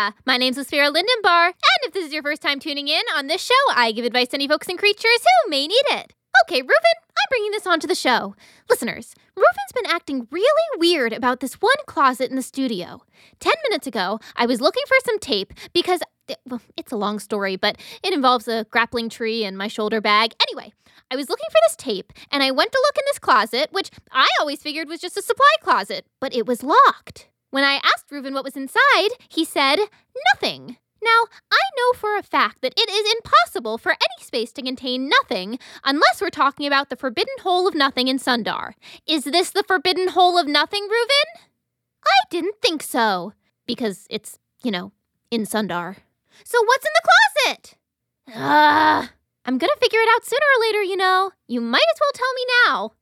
Lithsphera. My name's Lithsphera Lindenbar, and if this is your first time tuning in on this show, I give advice to any folks and creatures who may need it. Okay, Reuven, I'm bringing this onto the show. Listeners, Reuven's been acting really weird about this one closet in the studio. Ten minutes ago, I was looking for some tape because, well, it's a long story, but it involves a grappling tree and my shoulder bag. Anyway, I was looking for this tape, and I went to look in this closet, which I always figured was just a supply closet, but it was locked. When I asked Reuven what was inside, he said nothing. Now, I know for a fact that it is impossible for any space to contain nothing unless we're talking about the forbidden hole of nothing in Sundar. Is this the forbidden hole of nothing, Reuven? I didn't think so. Because it's, you know, in Sundar. So what's in the closet? Ah, I'm gonna figure it out sooner or later, you know. You might as well tell me now.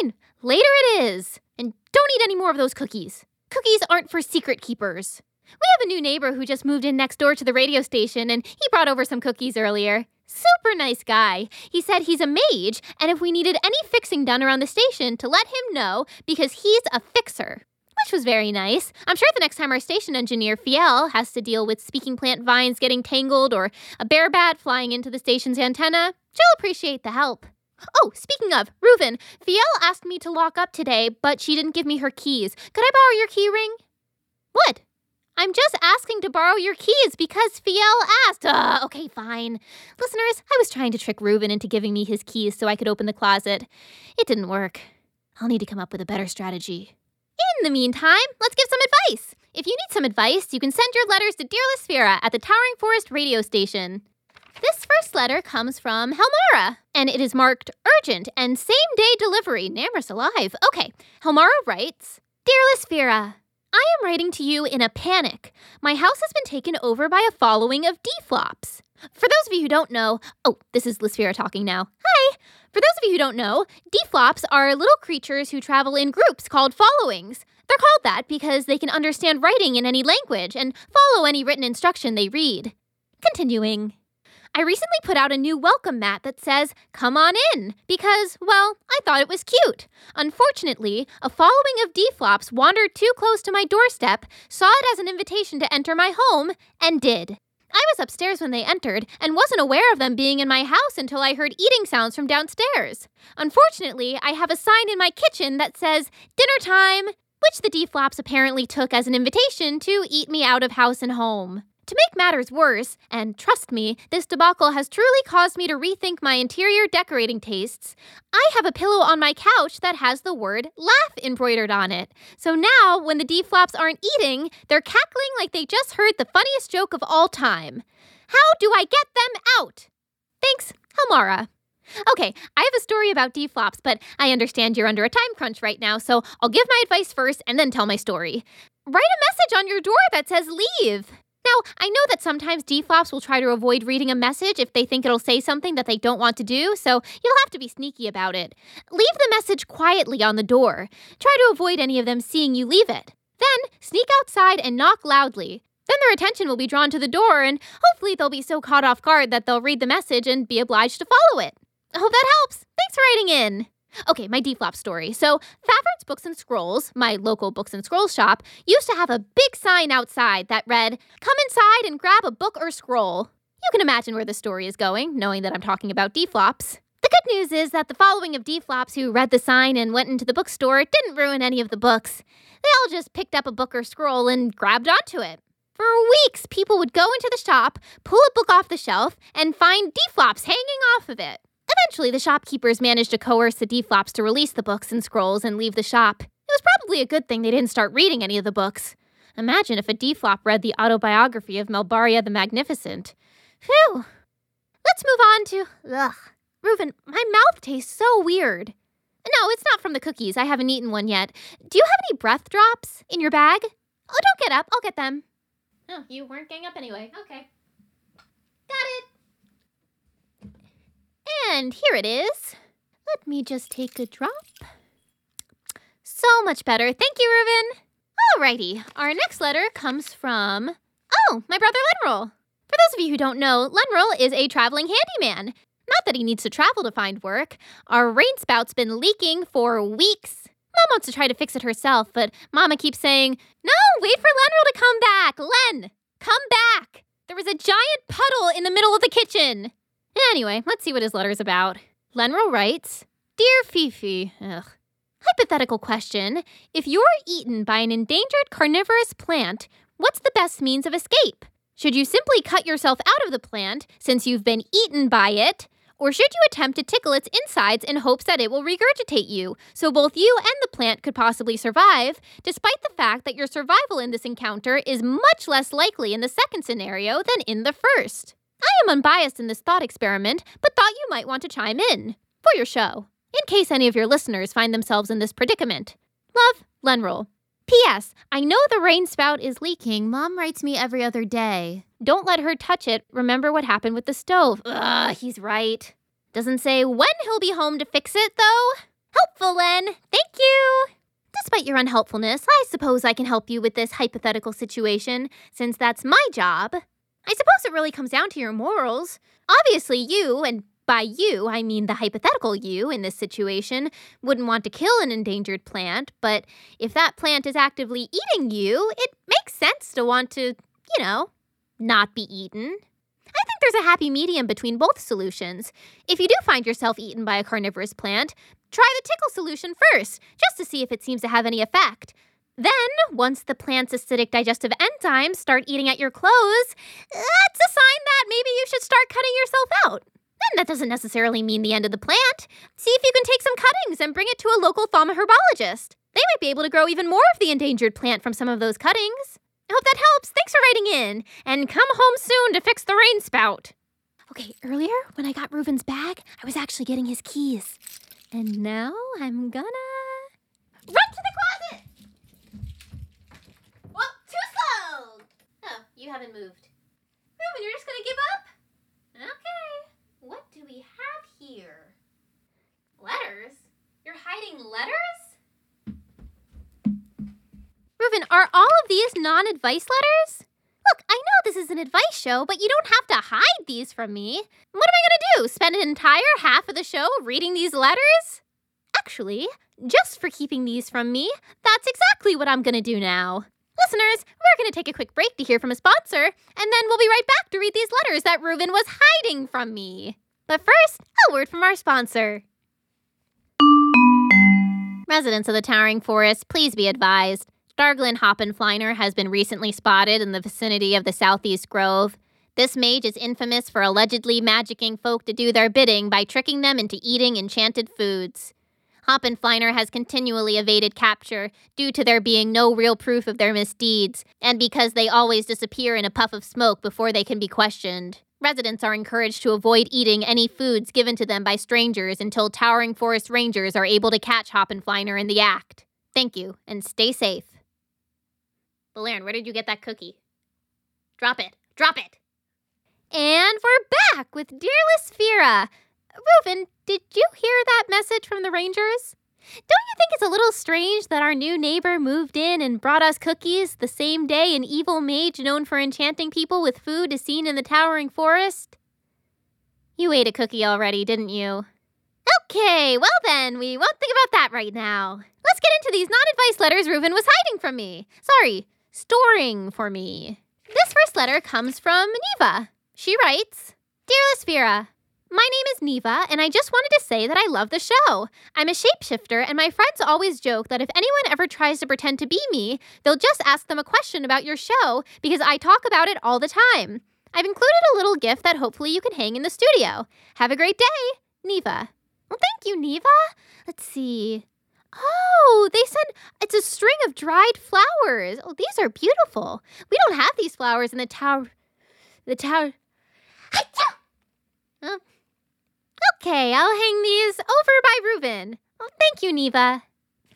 Fine, later it is. And don't eat any more of those cookies. Cookies aren't for secret keepers. We have a new neighbor who just moved in next door to the radio station, and he brought over some cookies earlier. Super nice guy. He said he's a mage, and if we needed any fixing done around the station, to let him know because he's a fixer. Which was very nice. I'm sure the next time our station engineer, Fiel, has to deal with speaking plant vines getting tangled or a bear bat flying into the station's antenna, she'll appreciate the help. Oh, speaking of, Reuven, Fiel asked me to lock up today, but she didn't give me her keys. Could I borrow your key ring? What? I'm just asking to borrow your keys because Fiel asked. Uh, okay, fine. Listeners, I was trying to trick Reuven into giving me his keys so I could open the closet. It didn't work. I'll need to come up with a better strategy. In the meantime, let's give some advice. If you need some advice, you can send your letters to Dear Lithsphera at the Towering Forest radio station. This first letter comes from Helmara, and it is marked urgent and same day delivery. Namor's alive. Okay, Helmara writes Dear Lithsphera, I am writing to you in a panic. My house has been taken over by a following of deflops. For those of you who don't know, oh, this is Lithsphera talking now. Hi! For those of you who don't know, deflops are little creatures who travel in groups called followings. They're called that because they can understand writing in any language and follow any written instruction they read. Continuing. I recently put out a new welcome mat that says, Come on in, because, well, I thought it was cute. Unfortunately, a following of deflops wandered too close to my doorstep, saw it as an invitation to enter my home, and did. I was upstairs when they entered and wasn't aware of them being in my house until I heard eating sounds from downstairs. Unfortunately, I have a sign in my kitchen that says, Dinner time, which the deflops apparently took as an invitation to eat me out of house and home. To make matters worse, and trust me, this debacle has truly caused me to rethink my interior decorating tastes, I have a pillow on my couch that has the word laugh embroidered on it. So now, when the D flops aren't eating, they're cackling like they just heard the funniest joke of all time. How do I get them out? Thanks, Helmara. Okay, I have a story about D flops, but I understand you're under a time crunch right now, so I'll give my advice first and then tell my story. Write a message on your door that says leave. I know that sometimes deflops will try to avoid reading a message if they think it'll say something that they don't want to do, so you'll have to be sneaky about it. Leave the message quietly on the door. Try to avoid any of them seeing you leave it. Then, sneak outside and knock loudly. Then their attention will be drawn to the door, and hopefully they'll be so caught off guard that they'll read the message and be obliged to follow it. I hope that helps. Thanks for writing in. Okay, my deflop story. So, Favern's Books and Scrolls, my local books and scrolls shop, used to have a big sign outside that read, Come inside and grab a book or scroll. You can imagine where the story is going, knowing that I'm talking about deflops. The good news is that the following of deflops who read the sign and went into the bookstore didn't ruin any of the books. They all just picked up a book or scroll and grabbed onto it. For weeks, people would go into the shop, pull a book off the shelf, and find deflops hanging off of it. Eventually, the shopkeepers managed to coerce the deflops to release the books and scrolls and leave the shop. It was probably a good thing they didn't start reading any of the books. Imagine if a deflop read the autobiography of Melbaria the Magnificent. Phew. Let's move on to. Ugh. Reuven, my mouth tastes so weird. No, it's not from the cookies. I haven't eaten one yet. Do you have any breath drops in your bag? Oh, don't get up. I'll get them. Oh, you weren't getting up anyway. Okay. Got it. And here it is. Let me just take a drop. So much better. Thank you, Reuven. Alrighty, our next letter comes from, oh, my brother Lenroll. For those of you who don't know, Lenroll is a traveling handyman. Not that he needs to travel to find work. Our rain spout's been leaking for weeks. Mom wants to try to fix it herself, but Mama keeps saying, No, wait for Lenroll to come back. Len, come back! There was a giant puddle in the middle of the kitchen. Anyway, let's see what his letter's about. Lenroll writes Dear Fifi, ugh. Hypothetical question If you're eaten by an endangered carnivorous plant, what's the best means of escape? Should you simply cut yourself out of the plant since you've been eaten by it? Or should you attempt to tickle its insides in hopes that it will regurgitate you, so both you and the plant could possibly survive, despite the fact that your survival in this encounter is much less likely in the second scenario than in the first? I am unbiased in this thought experiment, but thought you might want to chime in for your show, in case any of your listeners find themselves in this predicament. Love, Lenroll. P.S. I know the rain spout is leaking. Mom writes me every other day. Don't let her touch it. Remember what happened with the stove. Ugh, he's right. Doesn't say when he'll be home to fix it, though. Helpful, Len. Thank you. Despite your unhelpfulness, I suppose I can help you with this hypothetical situation, since that's my job. I suppose it really comes down to your morals. Obviously, you, and by you, I mean the hypothetical you in this situation, wouldn't want to kill an endangered plant, but if that plant is actively eating you, it makes sense to want to, you know, not be eaten. I think there's a happy medium between both solutions. If you do find yourself eaten by a carnivorous plant, try the tickle solution first, just to see if it seems to have any effect. Then, once the plant's acidic digestive enzymes start eating at your clothes, that's a sign that maybe you should start cutting yourself out. Then that doesn't necessarily mean the end of the plant. See if you can take some cuttings and bring it to a local thaumaherbologist. They might be able to grow even more of the endangered plant from some of those cuttings. I hope that helps. Thanks for writing in. And come home soon to fix the rain spout. Okay, earlier when I got Reuven's bag, I was actually getting his keys. And now I'm gonna run to the closet. Whoa, too slow. Oh, you haven't moved. Reuven, you're just gonna give up? Okay. What do we have here? Letters? You're hiding letters? Reuven, are all of these non advice letters? Look, I know this is an advice show, but you don't have to hide these from me. What am I to do? Spend an entire half of the show reading these letters? Actually, just for keeping these from me, that's exactly what I'm to do now. Listeners, we're going to take a quick break to hear from a sponsor, and then we'll be right back to read these letters that Reuven was hiding from me. But first, a word from our sponsor. Residents of the Towering Forest, please be advised. Darglin Hoppenfliner has been recently spotted in the vicinity of the Southeast Grove. This mage is infamous for allegedly magicking folk to do their bidding by tricking them into eating enchanted foods. Hoppenfliner has continually evaded capture due to there being no real proof of their misdeeds, and because they always disappear in a puff of smoke before they can be questioned. Residents are encouraged to avoid eating any foods given to them by strangers until Towering Forest Rangers are able to catch Hoppenfliner in the act. Thank you, and stay safe. Valerian, where did you get that cookie? Drop it. Drop it. And we're back with Dear Lysphera. Reuven, did you hear that message from the Rangers? Don't you think it's a little strange that our new neighbor moved in and brought us cookies the same day an evil mage known for enchanting people with food is seen in the towering forest? You ate a cookie already, didn't you? Okay, well then, we won't think about that right now. Let's get into these non advice letters Reuven was hiding from me. Sorry, storing for me. This first letter comes from Neva. She writes Dear Lysphera, my name is Neva, and I just wanted to say that I love the show. I'm a shapeshifter, and my friends always joke that if anyone ever tries to pretend to be me, they'll just ask them a question about your show because I talk about it all the time. I've included a little gift that hopefully you can hang in the studio. Have a great day, Neva. Well, thank you, Neva. Let's see. Oh, they sent it's a string of dried flowers. Oh, these are beautiful. We don't have these flowers in the tower. The tower. Oh. Okay, I'll hang these over by Reuven. Oh, thank you, Neva.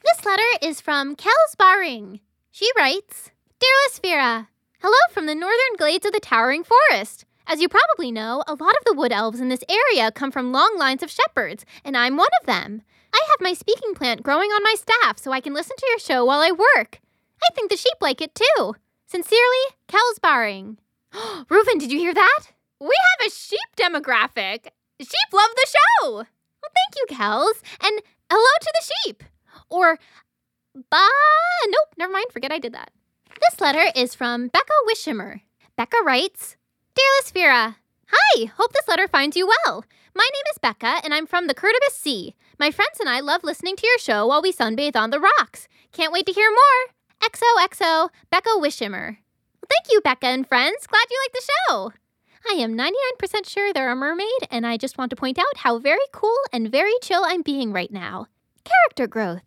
This letter is from Kels Baring. She writes Dear Lisphira, hello from the northern glades of the towering forest. As you probably know, a lot of the wood elves in this area come from long lines of shepherds, and I'm one of them. I have my speaking plant growing on my staff so I can listen to your show while I work. I think the sheep like it too. Sincerely, Kels Baring. Reuven, did you hear that? We have a sheep demographic. Sheep love the show. Well, thank you, Kels. And hello to the sheep. Or, bah, nope, never mind, forget I did that. This letter is from Becca Wishimer. Becca writes Dear Lisphera, Hi, hope this letter finds you well. My name is Becca, and I'm from the Curtibus Sea. My friends and I love listening to your show while we sunbathe on the rocks. Can't wait to hear more. XOXO, Becca Wishimer. Thank you, Becca and friends. Glad you like the show. I am 99% sure they're a mermaid, and I just want to point out how very cool and very chill I'm being right now. Character growth.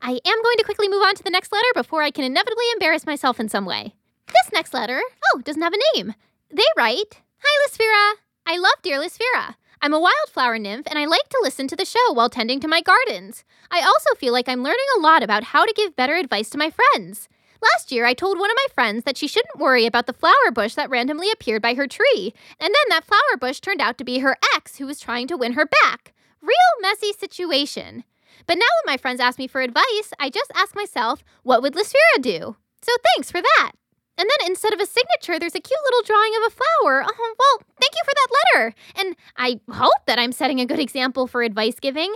I am going to quickly move on to the next letter before I can inevitably embarrass myself in some way. This next letter, oh, doesn't have a name. They write Hi, Lisphera. I love Dear Lisphera. I'm a wildflower nymph and I like to listen to the show while tending to my gardens. I also feel like I'm learning a lot about how to give better advice to my friends. Last year, I told one of my friends that she shouldn't worry about the flower bush that randomly appeared by her tree, and then that flower bush turned out to be her ex who was trying to win her back. Real messy situation. But now when my friends ask me for advice, I just ask myself, what would Lisphera do? So thanks for that. And then instead of a signature, there's a cute little drawing of a flower. Oh, well, thank you for that letter. And I hope that I'm setting a good example for advice giving.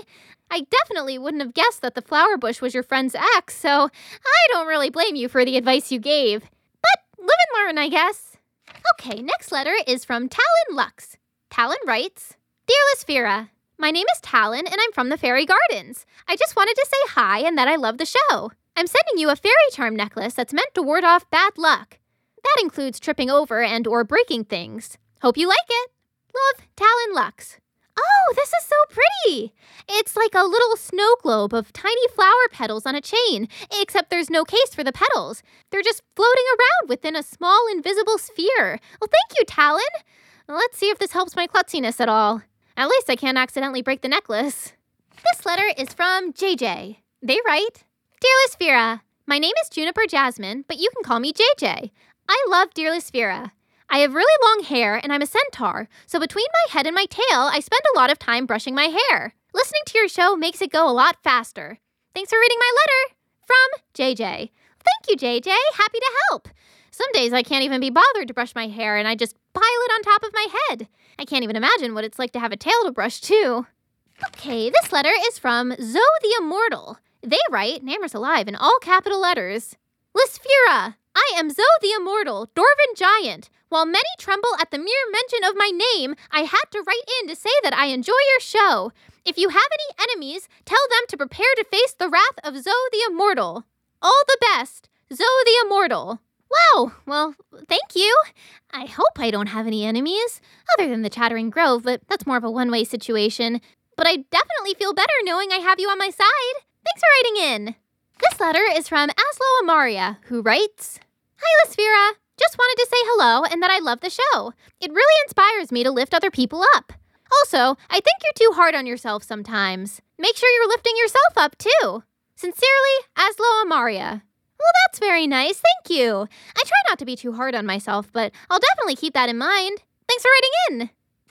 I definitely wouldn't have guessed that the flower bush was your friend's ex, so I don't really blame you for the advice you gave. But live and learn, I guess. Okay, next letter is from Talon Lux. Talon writes Dear Lisphera, my name is Talon and I'm from the Fairy Gardens. I just wanted to say hi and that I love the show. I'm sending you a fairy charm necklace that's meant to ward off bad luck. That includes tripping over and or breaking things. Hope you like it. Love, Talon Lux. Oh, this is so pretty! It's like a little snow globe of tiny flower petals on a chain, except there's no case for the petals. They're just floating around within a small invisible sphere. Well, thank you, Talon. Let's see if this helps my klutziness at all. At least I can't accidentally break the necklace. This letter is from JJ. They write Dear Lisphera, my name is Juniper Jasmine, but you can call me JJ. I love Dear Lisphera. I have really long hair and I'm a centaur, so between my head and my tail, I spend a lot of time brushing my hair. Listening to your show makes it go a lot faster. Thanks for reading my letter. From JJ. Thank you, JJ. Happy to help. Some days I can't even be bothered to brush my hair and I just pile it on top of my head. I can't even imagine what it's like to have a tail to brush, too. Okay, this letter is from Zoe the Immortal. They write, Namor's alive, in all capital letters. Lisphera, I am Zoe the Immortal, Dwarven Giant. While many tremble at the mere mention of my name, I had to write in to say that I enjoy your show. If you have any enemies, tell them to prepare to face the wrath of Zoe the Immortal. All the best, Zoe the Immortal. Wow, well, thank you. I hope I don't have any enemies, other than the Chattering Grove, but that's more of a one way situation. But I definitely feel better knowing I have you on my side. Thanks for writing in. This letter is from Aslo Amaria, who writes Hi, Lisphera. Just wanted to say hello and that I love the show. It really inspires me to lift other people up. Also, I think you're too hard on yourself sometimes. Make sure you're lifting yourself up too. Sincerely, Aslo Amaria. Well, that's very nice. Thank you. I try not to be too hard on myself, but I'll definitely keep that in mind. Thanks for writing in.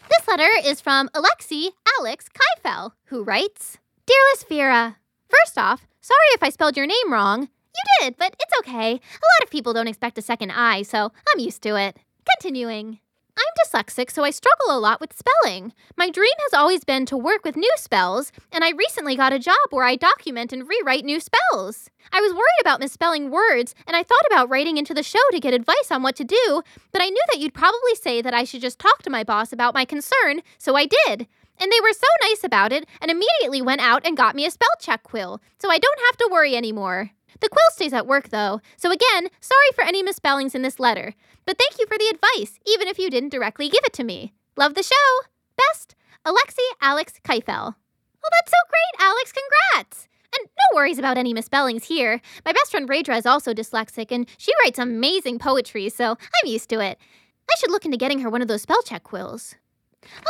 This letter is from Alexi Alex Kaifel, who writes Dear Lisphera, First off, sorry if I spelled your name wrong. You did, but it's okay. A lot of people don't expect a second eye, so I'm used to it. Continuing. I'm dyslexic, so I struggle a lot with spelling. My dream has always been to work with new spells, and I recently got a job where I document and rewrite new spells. I was worried about misspelling words, and I thought about writing into the show to get advice on what to do, but I knew that you'd probably say that I should just talk to my boss about my concern, so I did. And they were so nice about it and immediately went out and got me a spell check quill, so I don't have to worry anymore. The quill stays at work though, so again, sorry for any misspellings in this letter. But thank you for the advice, even if you didn't directly give it to me. Love the show! Best, Alexi Alex Kaifel. Well, that's so great, Alex. Congrats! And no worries about any misspellings here. My best friend Raedra is also dyslexic, and she writes amazing poetry, so I'm used to it. I should look into getting her one of those spell check quills.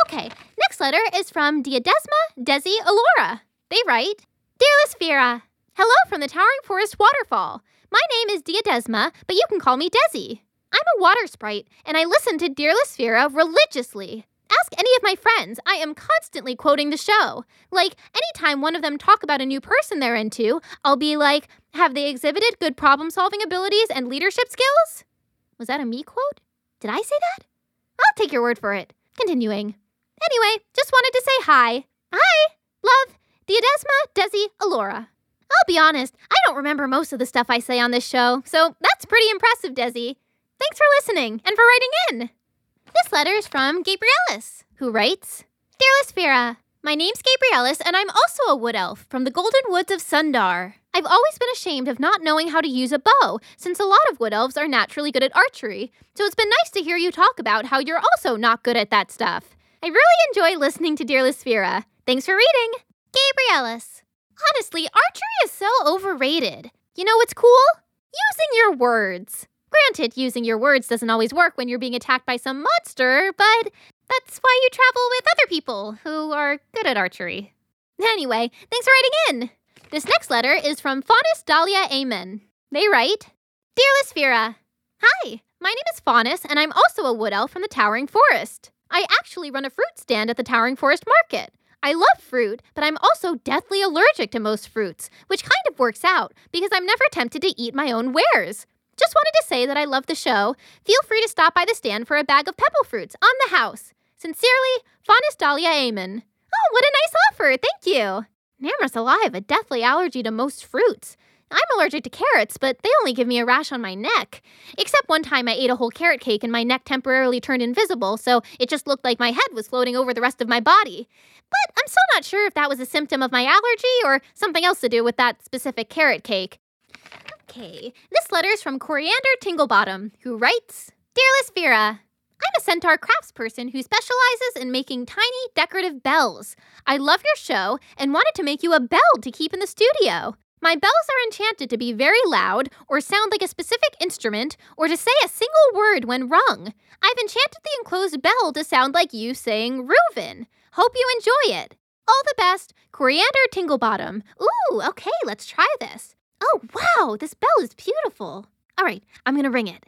Okay, next letter is from Diadesma Desi Alora. They write Dear Lisphera, hello from the Towering Forest Waterfall. My name is Diadesma, but you can call me Desi. I'm a water sprite, and I listen to Dear religiously. Ask any of my friends. I am constantly quoting the show. Like, anytime one of them talk about a new person they're into, I'll be like, have they exhibited good problem solving abilities and leadership skills? Was that a me quote? Did I say that? I'll take your word for it. Continuing. Anyway, just wanted to say hi. Hi! Love, Diadesma Desi Alora. I'll be honest, I don't remember most of the stuff I say on this show, so that's pretty impressive, Desi. Thanks for listening and for writing in. This letter is from Gabrielis, who writes Dear Lysphera, my name's Gabrielis, and I'm also a wood elf from the Golden Woods of Sundar. I've always been ashamed of not knowing how to use a bow, since a lot of wood elves are naturally good at archery. So it's been nice to hear you talk about how you're also not good at that stuff. I really enjoy listening to Dear Lysphera. Thanks for reading. Gabrielis. Honestly, archery is so overrated. You know what's cool? Using your words. Granted, using your words doesn't always work when you're being attacked by some monster, but that's why you travel with other people who are good at archery. Anyway, thanks for writing in. This next letter is from Faunus Dahlia Amen. They write Dear Lysphera, Hi, my name is Faunus, and I'm also a wood elf from the Towering Forest. I actually run a fruit stand at the Towering Forest Market. I love fruit, but I'm also deathly allergic to most fruits, which kind of works out because I'm never tempted to eat my own wares. Just wanted to say that I love the show. Feel free to stop by the stand for a bag of pebble fruits on the house. Sincerely, Faunus Dahlia Amen. Oh, what a nice offer. Thank you. Namor's alive, a deathly allergy to most fruits. I'm allergic to carrots, but they only give me a rash on my neck. Except one time I ate a whole carrot cake and my neck temporarily turned invisible, so it just looked like my head was floating over the rest of my body. But I'm still not sure if that was a symptom of my allergy or something else to do with that specific carrot cake. Okay, this letter is from Coriander Tinglebottom, who writes Dear Lysphera, I'm a centaur craftsperson who specializes in making tiny decorative bells. I love your show and wanted to make you a bell to keep in the studio. My bells are enchanted to be very loud, or sound like a specific instrument, or to say a single word when rung. I've enchanted the enclosed bell to sound like you saying Reuven. Hope you enjoy it. All the best, Coriander Tinglebottom. Ooh, okay, let's try this. Oh, wow, this bell is beautiful. All right, I'm gonna ring it.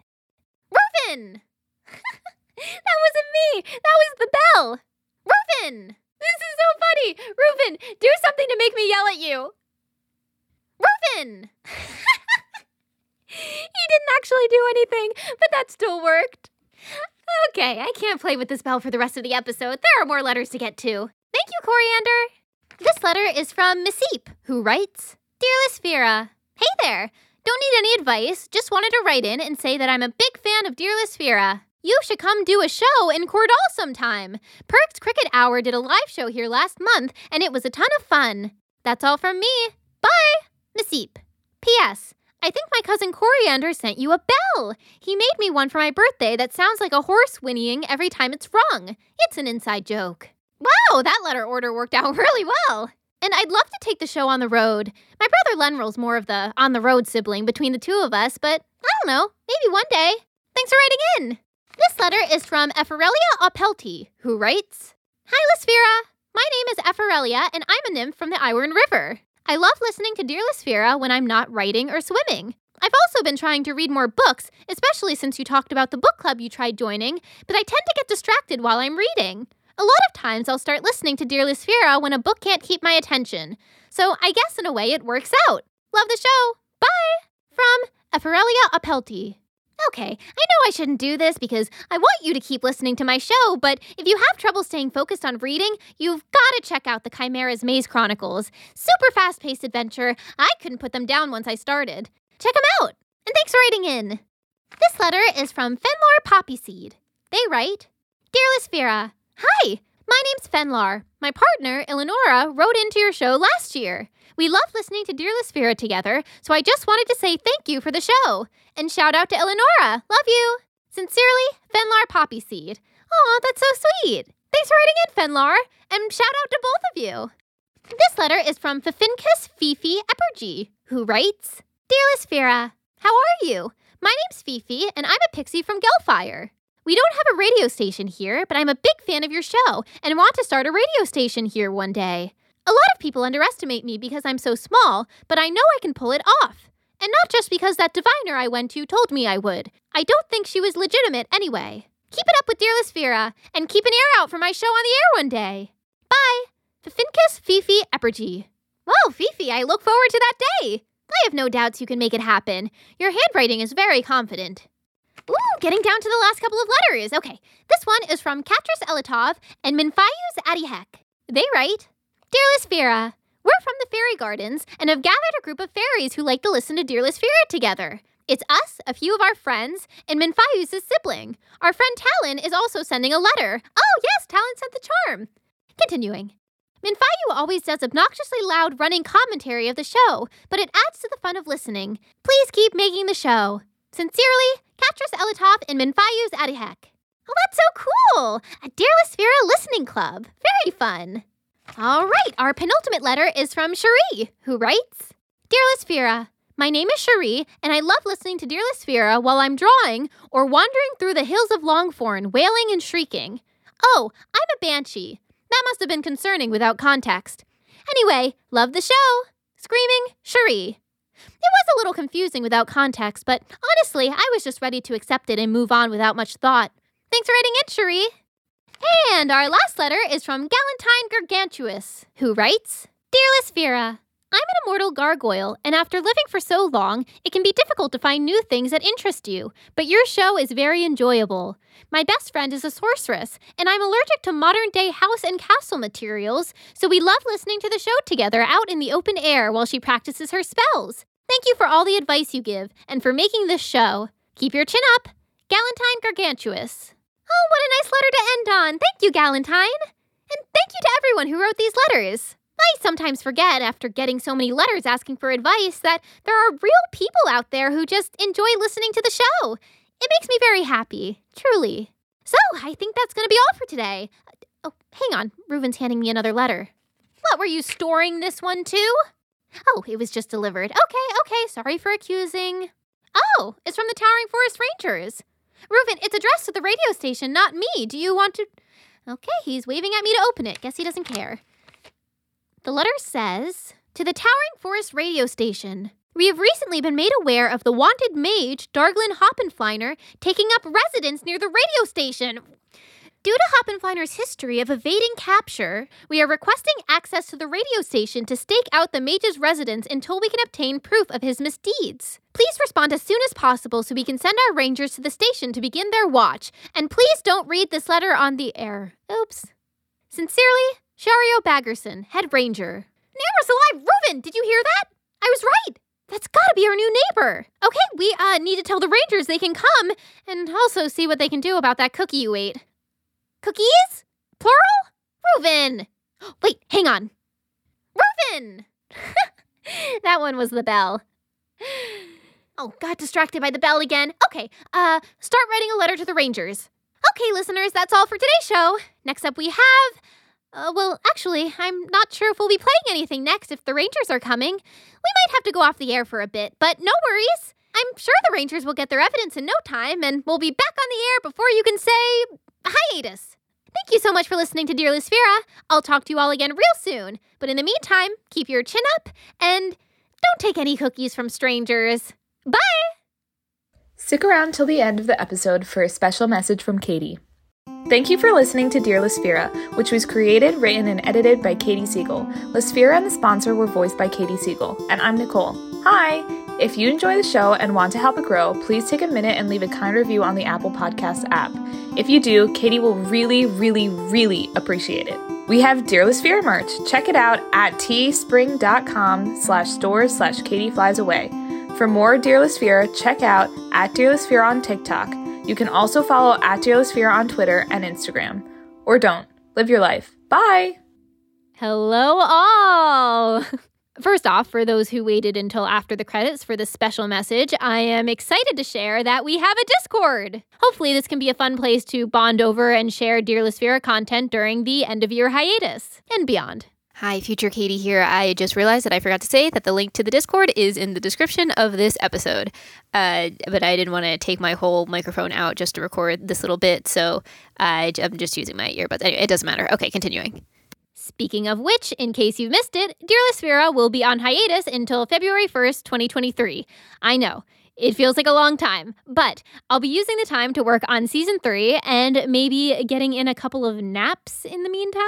Reuven! that wasn't me. That was the bell. Reuven! This is so funny. Reuven, do something to make me yell at you. He didn't actually do anything, but that still worked. Okay, I can't play with this bell for the rest of the episode. There are more letters to get to. Thank you, Coriander. This letter is from Misseep, who writes Dear Lysphera, Hey there! Don't need any advice, just wanted to write in and say that I'm a big fan of Dear Lysphera. You should come do a show in Cordall sometime. Perks Cricket Hour did a live show here last month, and it was a ton of fun. That's all from me. Bye, Misseep. P.S. I think my cousin Coriander sent you a bell. He made me one for my birthday that sounds like a horse whinnying every time it's rung. It's an inside joke. Wow, that letter order worked out really well. And I'd love to take the show on the road. My brother Lenroll's more of the on the road sibling between the two of us, but I don't know, maybe one day. Thanks for writing in. This letter is from Epherelia Opelti, who writes Hi, Lysphera. My name is Epherelia, and I'm a nymph from the Iron River. I love listening to Dear Lysphera when I'm not writing or swimming. I've also been trying to read more books, especially since you talked about the book club you tried joining, but I tend to get distracted while I'm reading. A lot of times I'll start listening to Dear Lysphera when a book can't keep my attention. So I guess in a way it works out. Love the show. Bye! From Epherelia Opelti. Okay, I know I shouldn't do this because I want you to keep listening to my show, but if you have trouble staying focused on reading, you've got to check out the Chimera's Maze Chronicles. Super fast paced adventure. I couldn't put them down once I started. Check them out! And thanks for writing in. This letter is from Fenlar Poppyseed. They write Dear Lysphera, Hi, my name's Fenlar. My partner, Eleonora, wrote into your show last year. We love listening to Dear Lysphera together, so I just wanted to say thank you for the show. And shout out to Eleonora. Love you. Sincerely, Fenlar Poppyseed. Aw, that's so sweet. Thanks for writing in, Fenlar. And shout out to both of you. This letter is from Fifincus Fifi Eppergy, who writes Dear Lysphera, how are you? My name's Fifi, and I'm a pixie from Gelfire. We don't have a radio station here, but I'm a big fan of your show and want to start a radio station here one day. A lot of people underestimate me because I'm so small, but I know I can pull it off. And not just because that diviner I went to told me I would. I don't think she was legitimate anyway. Keep it up with Dear Lysphera, and keep an ear out for my show on the air one day. Bye! Fifincus Fifi Eppergy. Well, Fifi, I look forward to that day. I have no doubts you can make it happen. Your handwriting is very confident. Ooh, getting down to the last couple of letters. Okay, this one is from Katris Elitov and Minfayus Adihek. They write, Dear Lysphera, we're from the fairy gardens and have gathered a group of fairies who like to listen to Dear Lysphera together. It's us, a few of our friends, and Minfayu's sibling. Our friend Talon is also sending a letter. Oh, yes, Talon sent the charm. Continuing. Minfayu always does obnoxiously loud running commentary of the show, but it adds to the fun of listening. Please keep making the show. Sincerely, Katris Elitov and Minfayus Adihek. Oh, that's so cool! A Dear Lysphera listening club. Very fun. All right, our penultimate letter is from Cherie, who writes Dear Lysphera, my name is Cherie, and I love listening to Dear Lysphera while I'm drawing or wandering through the hills of Longforn, wailing and shrieking. Oh, I'm a banshee. That must have been concerning without context. Anyway, love the show. Screaming, Cherie. It was a little confusing without context, but honestly, I was just ready to accept it and move on without much thought. Thanks for writing in, Cherie. And our last letter is from Galantine Gargantuous, who writes Dear Lysphera, I'm an immortal gargoyle, and after living for so long, it can be difficult to find new things that interest you, but your show is very enjoyable. My best friend is a sorceress, and I'm allergic to modern day house and castle materials, so we love listening to the show together out in the open air while she practices her spells. Thank you for all the advice you give, and for making this show. Keep your chin up. Galantine Gargantuous. Oh, what a nice letter to end on. Thank you, Galantine. And thank you to everyone who wrote these letters. I sometimes forget, after getting so many letters asking for advice, that there are real people out there who just enjoy listening to the show. It makes me very happy, truly. So, I think that's going to be all for today. Oh, hang on. Reuven's handing me another letter. What, were you storing this one too? Oh, it was just delivered. Okay, okay, sorry for accusing. Oh, it's from the Towering Forest Rangers. Reuven, it's addressed to the radio station, not me. Do you want to. Okay, he's waving at me to open it. Guess he doesn't care. The letter says To the Towering Forest radio station. We have recently been made aware of the wanted mage, Darglin Hoppenfliner, taking up residence near the radio station. Due to Hoppenfliner's history of evading capture, we are requesting access to the radio station to stake out the mage's residence until we can obtain proof of his misdeeds. Please respond as soon as possible so we can send our rangers to the station to begin their watch. And please don't read this letter on the air. Oops. Sincerely, Shario Baggerson, Head Ranger. Neighbor's alive! Reuven! did you hear that? I was right! That's gotta be our new neighbor. Okay, we uh need to tell the rangers they can come and also see what they can do about that cookie you ate. Cookies? Plural? Reuven! Wait, hang on. Reuven! that one was the bell. Oh, got distracted by the bell again. Okay, uh, start writing a letter to the Rangers. Okay, listeners, that's all for today's show. Next up, we have. Uh, well, actually, I'm not sure if we'll be playing anything next if the Rangers are coming. We might have to go off the air for a bit, but no worries. I'm sure the Rangers will get their evidence in no time, and we'll be back on the air before you can say hiatus. Thank you so much for listening to Dear Lysphera. I'll talk to you all again real soon. But in the meantime, keep your chin up and don't take any cookies from strangers. Bye! Stick around till the end of the episode for a special message from Katie. Thank you for listening to Dear Lysphera, which was created, written, and edited by Katie Siegel. Lysphera and the sponsor were voiced by Katie Siegel, and I'm Nicole. Hi! If you enjoy the show and want to help it grow, please take a minute and leave a kind review on the Apple Podcasts app. If you do, Katie will really, really, really appreciate it. We have Dear Lysphera merch. Check it out at teespring.com slash stores slash Katie. For more Dear Lysphera, check out at Dear Lysphera on TikTok. You can also follow at Dear on Twitter and Instagram. Or don't. Live your life. Bye! Hello, all! First off, for those who waited until after the credits for this special message, I am excited to share that we have a Discord. Hopefully, this can be a fun place to bond over and share Dear content during the end of year hiatus and beyond. Hi, future Katie here. I just realized that I forgot to say that the link to the Discord is in the description of this episode. Uh, but I didn't want to take my whole microphone out just to record this little bit, so I, I'm just using my earbuds. Anyway, it doesn't matter. Okay, continuing. Speaking of which, in case you've missed it, Dear Lysphera will be on hiatus until February 1st, 2023. I know, it feels like a long time, but I'll be using the time to work on season three and maybe getting in a couple of naps in the meantime.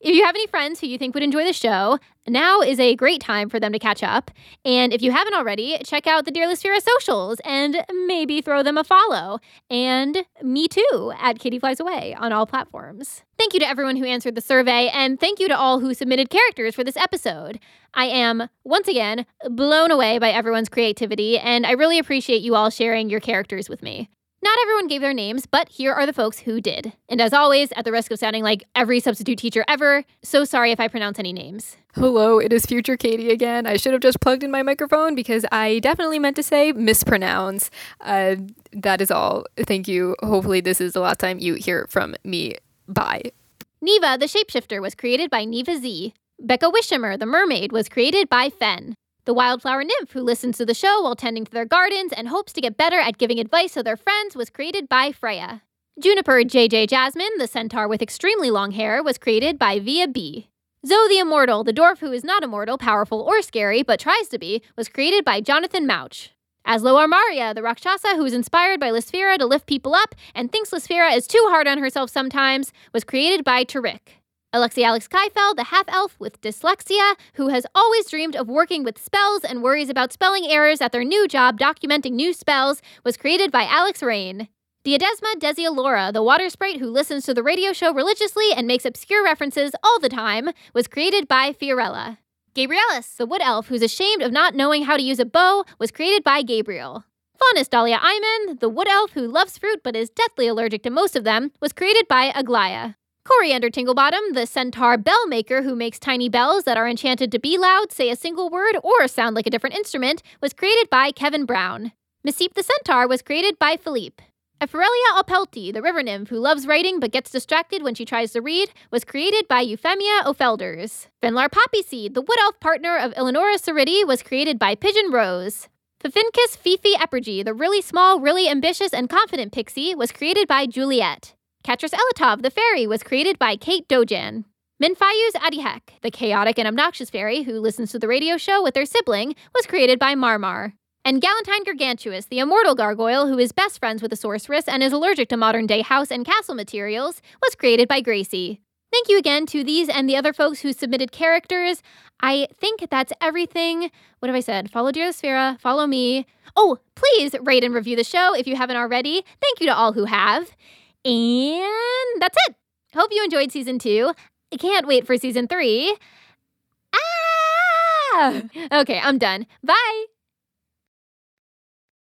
If you have any friends who you think would enjoy the show, now is a great time for them to catch up. And if you haven't already, check out the Dear Lysphera socials and maybe throw them a follow. And me too at Katie Flies Away on all platforms. Thank you to everyone who answered the survey, and thank you to all who submitted characters for this episode. I am, once again, blown away by everyone's creativity, and I really appreciate you all sharing your characters with me. Not everyone gave their names, but here are the folks who did. And as always, at the risk of sounding like every substitute teacher ever, so sorry if I pronounce any names. Hello, it is future Katie again. I should have just plugged in my microphone because I definitely meant to say mispronounce. Uh, that is all. Thank you. Hopefully, this is the last time you hear from me Bye. Neva, the shapeshifter, was created by Neva Z. Becca Wishimer, the mermaid, was created by Fen. The wildflower nymph, who listens to the show while tending to their gardens and hopes to get better at giving advice to their friends, was created by Freya. Juniper JJ Jasmine, the centaur with extremely long hair, was created by Via B. Zoe the Immortal, the dwarf who is not immortal, powerful, or scary, but tries to be, was created by Jonathan Mouch. Aslo Armaria, the Rakshasa who is inspired by Lysfera to lift people up and thinks Lysfera is too hard on herself sometimes, was created by Tarik. Alexi Alex Kaifel, the half elf with dyslexia, who has always dreamed of working with spells and worries about spelling errors at their new job documenting new spells, was created by Alex Rain. Diadesma Desialora, the water sprite who listens to the radio show religiously and makes obscure references all the time, was created by Fiorella. Gabrielis, the wood elf who's ashamed of not knowing how to use a bow, was created by Gabriel. Faunus Dahlia Iman, the wood elf who loves fruit but is deathly allergic to most of them, was created by Aglaya. Coriander Tinglebottom, the centaur bell maker who makes tiny bells that are enchanted to be loud, say a single word, or sound like a different instrument, was created by Kevin Brown. Masip the centaur was created by Philippe. Epherelia Opelti, the river nymph who loves writing but gets distracted when she tries to read, was created by Euphemia Ofelders. Finlar Poppyseed, the wood elf partner of Eleonora Ceriti, was created by Pigeon Rose. Fifincus Fifi Epergy, the really small, really ambitious, and confident pixie, was created by Juliet. Katris Elatov, the fairy, was created by Kate Dojan. Minfayuz Adihek, the chaotic and obnoxious fairy who listens to the radio show with her sibling, was created by Marmar. And Galantine Gargantuous, the immortal gargoyle who is best friends with the sorceress and is allergic to modern day house and castle materials, was created by Gracie. Thank you again to these and the other folks who submitted characters. I think that's everything. What have I said? Follow Dear Lysphera, follow me. Oh, please rate and review the show if you haven't already. Thank you to all who have. And that's it. Hope you enjoyed season two. I can't wait for season three. Ah! Okay, I'm done. Bye.